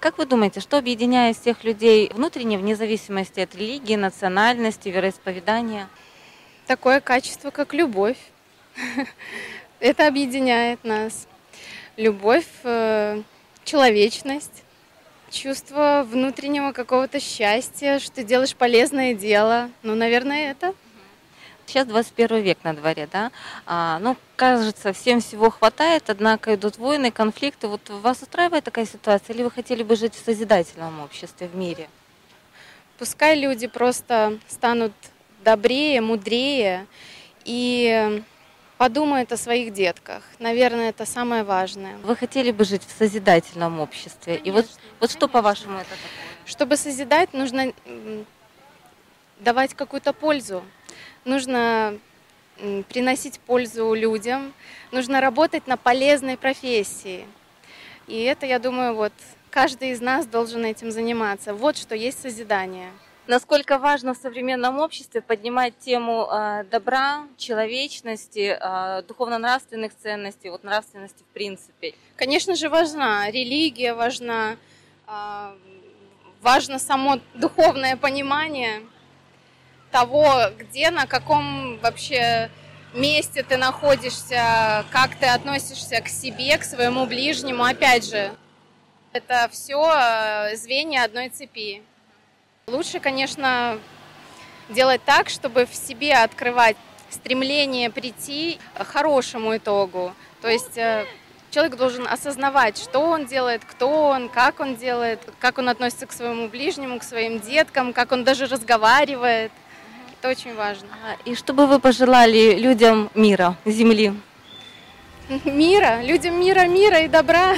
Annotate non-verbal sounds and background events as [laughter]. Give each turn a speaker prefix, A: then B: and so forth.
A: Как вы думаете, что объединяет всех людей внутренне, вне зависимости от религии, национальности, вероисповедания?
B: Такое качество, как любовь. [laughs] Это объединяет нас. Любовь, э, человечность, чувство внутреннего какого-то счастья, что делаешь полезное дело. Ну, наверное, это.
A: Сейчас 21 век на дворе, да? А, ну, кажется, всем всего хватает, однако идут войны, конфликты. Вот вас устраивает такая ситуация, или вы хотели бы жить в созидательном обществе, в мире?
B: Пускай люди просто станут добрее, мудрее и подумают о своих детках. Наверное, это самое важное.
A: Вы хотели бы жить в созидательном обществе?
B: Конечно,
A: и вот, вот что, по-вашему, это такое?
B: Чтобы созидать, нужно давать какую-то пользу нужно приносить пользу людям, нужно работать на полезной профессии. И это, я думаю, вот каждый из нас должен этим заниматься. Вот что есть созидание.
A: Насколько важно в современном обществе поднимать тему э, добра, человечности, э, духовно-нравственных ценностей, вот нравственности в принципе?
B: Конечно же важна. Религия важна, э, важно само духовное понимание того, где, на каком вообще месте ты находишься, как ты относишься к себе, к своему ближнему. Опять же, это все э, звенья одной цепи. Лучше, конечно, делать так, чтобы в себе открывать стремление прийти к хорошему итогу. То есть э, человек должен осознавать, что он делает, кто он, как он делает, как он относится к своему ближнему, к своим деткам, как он даже разговаривает. Это очень важно.
A: А, и что бы вы пожелали людям мира, Земли?
B: Мира, людям мира, мира и добра.